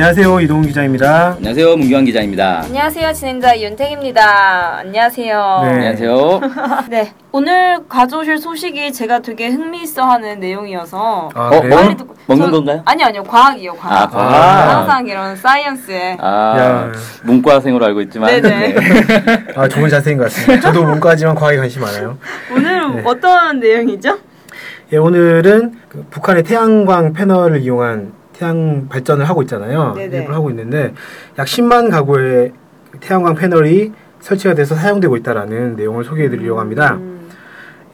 안녕하세요 이동훈 기자입니다. 안녕하세요 문규환 기자입니다. 안녕하세요 진행자 윤택입니다. 안녕하세요. 네. 안녕하세요. 네 오늘 가져오실 소식이 제가 되게 흥미있어하는 내용이어서 아, 어, 그래요? 어? 빨리 듣고 먹는 저- 건가요? 아니요 아니요 과학이요 과학. 아, 과학. 항상 이런 사이언스에. 아 야. 문과생으로 알고 있지만 네네. 아 좋은 자세인 것 같습니다. 저도 문과지만 과학에 관심 많아요. 오늘은 네. 어떤 내용이죠? 예, 오늘은 그 북한의 태양광 패널을 이용한 태양 발전을 하고 있잖아요. 네네. 하고 있는데 약 10만 가구의 태양광 패널이 설치가 돼서 사용되고 있다라는 내용을 소개해드리려고 합니다. 음,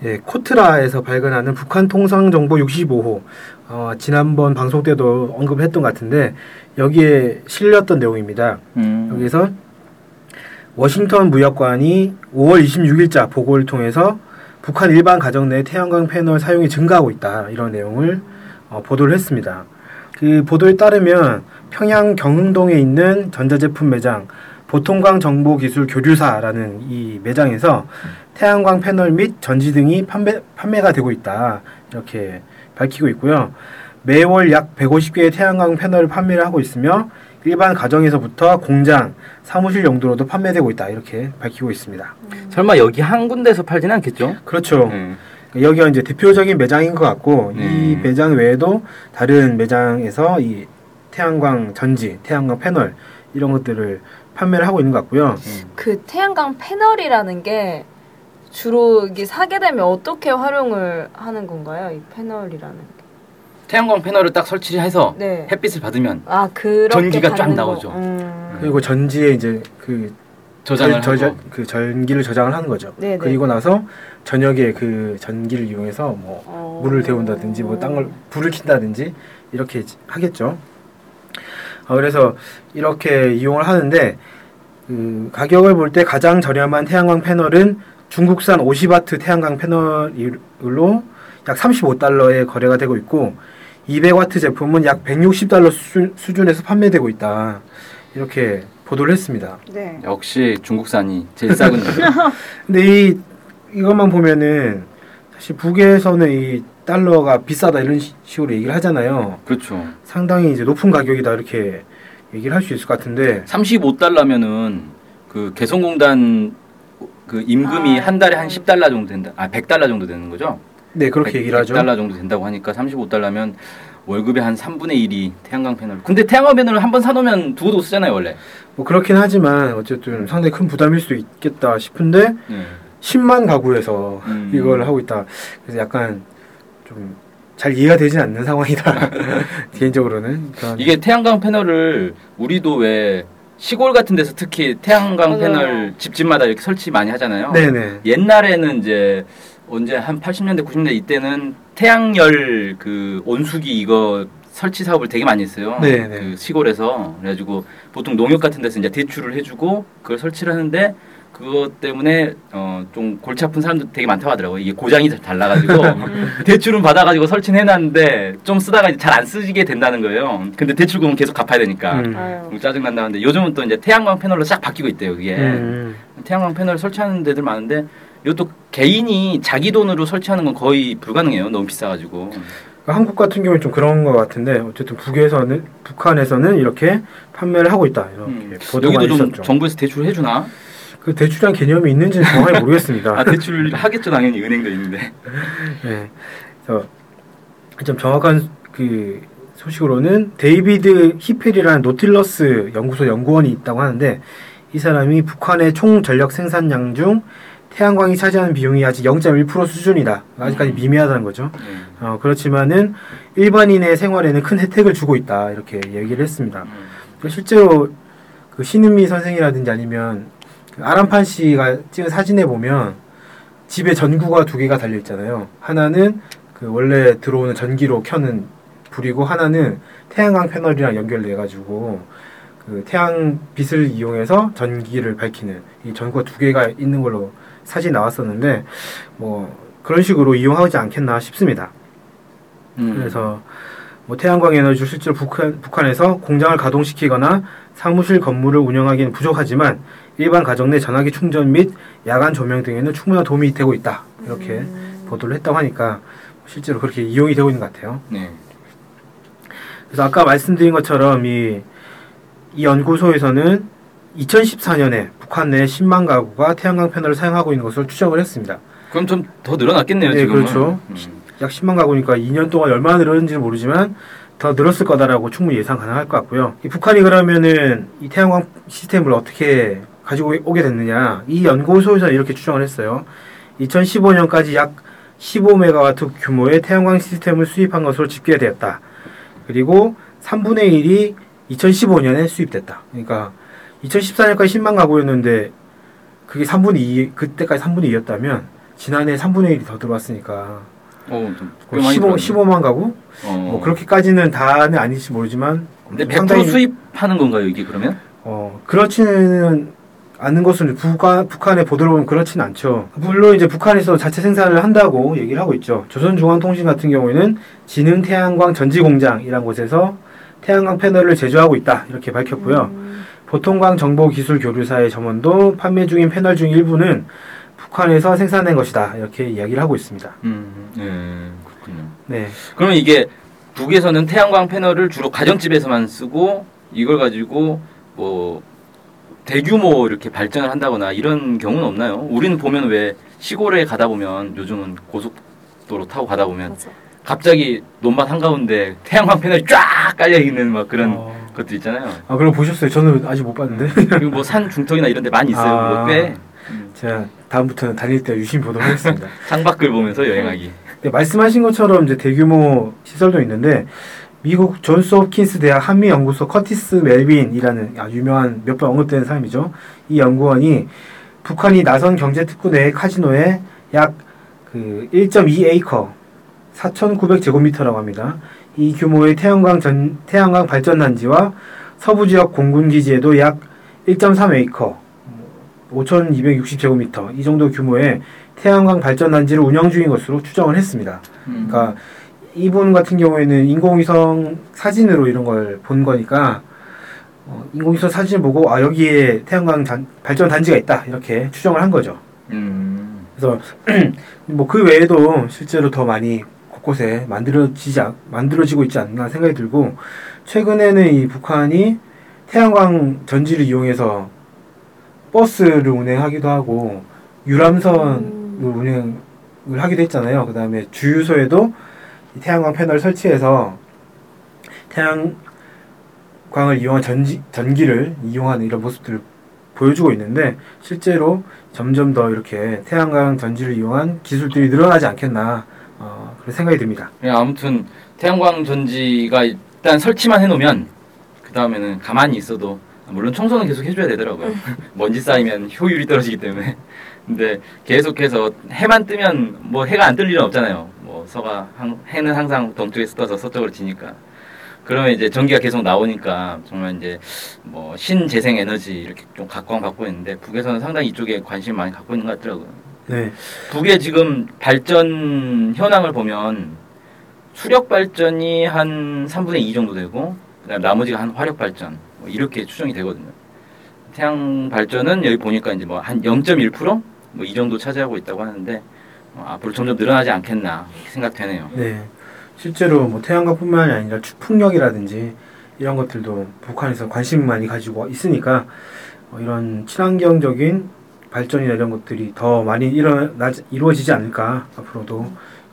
예, 코트라에서 발간하는 북한 통상 정보 65호 어, 지난번 방송 때도 언급했던 것 같은데 여기에 실렸던 내용입니다. 음. 여기서 워싱턴 무역관이 5월 26일자 보고를 통해서 북한 일반 가정 내 태양광 패널 사용이 증가하고 있다 이런 내용을 어, 보도를 했습니다. 그 보도에 따르면 평양 경흥동에 있는 전자제품 매장 보통광 정보기술 교류사라는 이 매장에서 태양광 패널 및 전지 등이 판매, 판매가 되고 있다 이렇게 밝히고 있고요. 매월 약 150개의 태양광 패널을 판매를 하고 있으며 일반 가정에서부터 공장, 사무실 용도로도 판매되고 있다 이렇게 밝히고 있습니다. 설마 여기 한 군데서 팔지는 않겠죠? 그렇죠. 음. 여기가 이제 대표적인 매장인 것 같고 이 음. 매장 외에도 다른 매장에서 이 태양광 전지, 태양광 패널 이런 것들을 판매를 하고 있는 것 같고요. 그 태양광 패널이라는 게 주로 이게 사게 되면 어떻게 활용을 하는 건가요? 이 패널이라는 게. 태양광 패널을 딱 설치해서 네. 햇빛을 받으면 아 그렇게 전기가 쫙 받는 거. 나오죠. 음. 그리고 전지에 이제 그 저장을 절- 절- 하고 그 전기를 저장을 하는 거죠. 네네. 그리고 나서 저녁에 그 전기를 이용해서 뭐 어. 물을 데운다든지 뭐 땅을 불을 킨다든지 이렇게 하겠죠. 어, 그래서 이렇게 이용을 하는데 그 가격을 볼 때 가장 저렴한 태양광 패널은 중국산 50와트 태양광 패널로 약 35달러에 거래가 되고 있고 200와트 제품은 약 160달러 수준, 수준에서 판매되고 있다. 이렇게 보도를 했습니다. 네. 역시 중국산이 제일 싸군요. 근데 이 이것만 보면은 사실 북에서는 이 달러가 비싸다 이런 시- 식으로 얘기를 하잖아요. 그렇죠. 상당히 이제 높은 가격이다 이렇게 얘기를 할 수 있을 것 같은데 35달러면은 그 개성공단 그 임금이 아. 한 달에 한 10달러 정도 된다. 아 100달러 정도 되는 거죠? 네 그렇게 얘기를 하죠. 100달러 정도 된다고 하니까 35달러면 월급의 한 3분의 1이 태양광 패널. 근데 태양광 패널을 한 번 사놓으면 두고도 쓰잖아요 원래. 뭐 그렇긴 하지만 어쨌든 상당히 큰 부담일 수도 있겠다 싶은데 네. 10만 가구에서 음. 이걸 하고 있다. 그래서 약간 좀 잘 이해가 되진 않는 상황이다. 개인적으로는 그런 이게 태양광 패널을 우리도 왜 시골 같은 데서 특히 태양광 맞아요. 패널 집집마다 이렇게 설치 많이 하잖아요. 네네 옛날에는 이제 언제 한 80년대 90년대 이때는 태양열 그 온수기 이거 설치 사업을 되게 많이 했어요. 네, 네. 그 시골에서 그래가지고 보통 농협 같은 데서 이제 대출을 해주고 그걸 설치를 하는데 그것 때문에 어 좀 골치 아픈 사람들 되게 많다고 하더라고요. 이게 고장이 잘 달라가지고 대출은 받아가지고 설치는 해놨는데 좀 쓰다가 잘 안 쓰게 된다는 거예요. 근데 대출금은 계속 갚아야 되니까 음. 짜증 난다는데 요즘은 또 이제 태양광 패널로 싹 바뀌고 있대요. 그게 음. 태양광 패널 설치하는 데들 많은데 이것도 개인이 자기 돈으로 설치하는 건 거의 불가능해요. 너무 비싸가지고. 한국 같은 경우는 좀 그런 것 같은데 어쨌든 북에서는 북한에서는 이렇게 판매를 하고 있다 이렇게 음. 보도가 여기도 좀 있었죠. 정부에서 대출 해주나? 그 대출한 개념이 있는지는 정확히 모르겠습니다. 아 대출 하겠죠 당연히 은행도 있는데. 네. 그래서 좀 정확한 그 소식으로는 데이비드 히펠이라는 노틸러스 연구소 연구원이 있다고 하는데 이 사람이 북한의 총 전력 생산량 중 태양광이 차지하는 비용이 아직 0.1% 수준이다. 아직까지 미미하다는 거죠. 네. 어, 그렇지만은 일반인의 생활에는 큰 혜택을 주고 있다. 이렇게 얘기를 했습니다. 그 실제로 그 신은미 선생이라든지 아니면 그 아람판 씨가 찍은 사진에 보면 집에 전구가 두 개가 달려 있잖아요. 하나는 그 원래 들어오는 전기로 켜는 불이고 하나는 태양광 패널이랑 연결돼 가지고 그 태양 빛을 이용해서 전기를 밝히는 이 전구가 두 개가 있는 걸로 사진 나왔었는데 뭐 그런 식으로 이용하지 않겠나 싶습니다. 음. 그래서 뭐 태양광 에너지를 실제로 북한, 북한에서 공장을 가동시키거나 사무실 건물을 운영하기는 부족하지만 일반 가정 내 전화기 충전 및 야간 조명 등에는 충분한 도움이 되고 있다. 이렇게 보도를 했다고 하니까 실제로 그렇게 이용이 되고 있는 것 같아요. 네. 그래서 아까 말씀드린 것처럼 이 이 연구소에서는 2014년에 북한 내 10만 가구가 태양광 패널을 사용하고 있는 것을 추정을 했습니다. 그럼 좀 더 늘어났겠네요. 네, 지금은. 그렇죠. 음. 약 10만 가구니까 2년 동안 얼마나 늘었는지는 모르지만 더 늘었을 거다라고 충분히 예상 가능할 것 같고요. 이 북한이 그러면은 이 태양광 시스템을 어떻게 가지고 오게 됐느냐? 이 연구소에서 이렇게 추정을 했어요. 2015년까지 약 15메가와트 규모의 태양광 시스템을 수입한 것으로 집계되었다. 그리고 3분의 1이 2015년에 수입됐다. 그러니까 2014년까지 10만 가구였는데 그게 3분의 2, 그때까지 3분의 2였다면 지난해 3분의 1이 더 들어왔으니까 어, 좀 거의 꽤 많이 15, 늘었네. 15만 가구? 어. 뭐 그렇게까지는 다는 아닐지 모르지만 근데 100% 상당히 수입하는 건가요, 이게 그러면? 어 그렇지는 않는 것은 북한 북한의 보도를 보면 그렇지는 않죠. 물론 이제 북한에서 자체 생산을 한다고 얘기를 하고 있죠. 조선중앙통신 같은 경우에는 지능 태양광 전지 공장이란 곳에서 태양광 패널을 제조하고 있다 이렇게 밝혔고요. 음. 보통광 정보 기술 교류사의 점원도 판매 중인 패널 중 일부는 북한에서 생산된 것이다 이렇게 이야기를 하고 있습니다. 음, 네, 그렇군요. 네. 그러면 이게 북에서는 태양광 패널을 주로 가정집에서만 쓰고 이걸 가지고 뭐 대규모 이렇게 발전을 한다거나 이런 경우는 없나요? 우리는 보면 왜 시골에 가다 보면 요즘은 고속도로 타고 가다 보면 맞아. 갑자기 논밭 한가운데 태양광 패널이 쫙 깔려 있는 막 그런 어, 것들 있잖아요. 아 그럼 보셨어요? 저는 아직 못 봤는데. 그리고 뭐 산 중턱이나 이런 데 많이 있어요. 아. 그거 꽤 음, 제가 다음부터는 다닐 때 유심히 보도록 하겠습니다. 창밖을 보면서 여행하기. 네, 말씀하신 것처럼 이제 대규모 시설도 있는데 미국 존스 홉킨스 대학 한미 연구소 커티스 멜빈이라는 유명한 몇 번 언급되는 사람이죠. 이 연구원이 북한이 나선 경제 특구 내 카지노에 약 그 1.2 에이커 4,900제곱미터라고 합니다. 이 규모의 태양광 전 태양광 발전 단지와 서부 지역 공군 기지에도 약 1.3에이커 5,260제곱미터 이 정도 규모의 태양광 발전 단지를 운영 중인 것으로 추정을 했습니다. 음. 그러니까 이분 같은 경우에는 인공위성 사진으로 이런 걸 본 거니까 어, 인공위성 사진을 보고 아 여기에 태양광 단- 발전 단지가 있다 이렇게 추정을 한 거죠. 음. 그래서 뭐 그 외에도 실제로 더 많이 곳곳에 만들어지지 않- 만들어지고 있지 않나 생각이 들고 최근에는 이 북한이 태양광 전지를 이용해서 버스를 운행하기도 하고 유람선을 음. 운행을 하기도 했잖아요. 그 다음에 주유소에도 이 태양광 패널 설치해서 태양광을 이용한 전지, 전기를 이용하는 이런 모습들을 보여주고 있는데 실제로 점점 더 이렇게 태양광 전지를 이용한 기술들이 늘어나지 않겠나 생각이 듭니다. 예, 아무튼 태양광 전지가 일단 설치만 해놓으면 그 다음에는 가만히 있어도 물론 청소는 계속 해줘야 되더라고요. 먼지 쌓이면 효율이 떨어지기 때문에. 근데 계속해서 해만 뜨면 뭐 해가 안 뜰 일은 없잖아요. 뭐 서가 항- 해는 항상 동쪽에서 떠서 서쪽으로 지니까. 그러면 이제 전기가 계속 나오니까 정말 이제 뭐 신재생 에너지 이렇게 좀 각광받고 있는데 북에서는 상당히 이쪽에 관심 많이 갖고 있는 것 같더라고요. 네, 북의 지금 발전 현황을 보면 수력 발전이 한 3분의 2 정도 되고 그다음 나머지가 한 화력 발전 뭐 이렇게 추정이 되거든요. 태양 발전은 여기 보니까 이제 뭐 한 0.1%뭐 이 정도 차지하고 있다고 하는데 어, 앞으로 점점 늘어나지 않겠나 생각되네요. 네. 실제로 뭐 태양광뿐만이 아니라 추풍력이라든지 이런 것들도 북한에서 관심 많이 가지고 있으니까 어, 이런 친환경적인 발전이나 이런 것들이 더 많이 일어나 이루어지지 않을까 앞으로도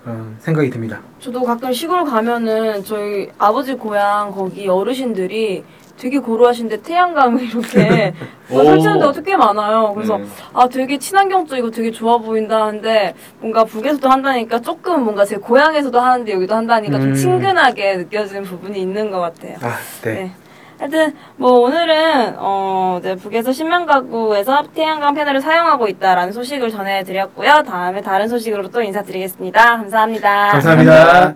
그런 생각이 듭니다. 저도 가끔 시골 가면은 저희 아버지 고향 거기 어르신들이 되게 고루하신데 태양광을 이렇게. 설치하는 데가 되게 많아요. 그래서 네. 아 되게 친환경적이고 되게 좋아 보인다는데 뭔가 북에서도 한다니까 조금 뭔가 제 고향에서도 하는데 여기도 한다니까 좀 음. 친근하게 느껴지는 부분이 있는 것 같아요. 아, 네. 네. 하여튼 뭐 오늘은 어 이제 북에서 10만 가구에서 태양광 패널을 사용하고 있다라는 소식을 전해드렸고요. 다음에 다른 소식으로 또 인사드리겠습니다. 감사합니다. 감사합니다.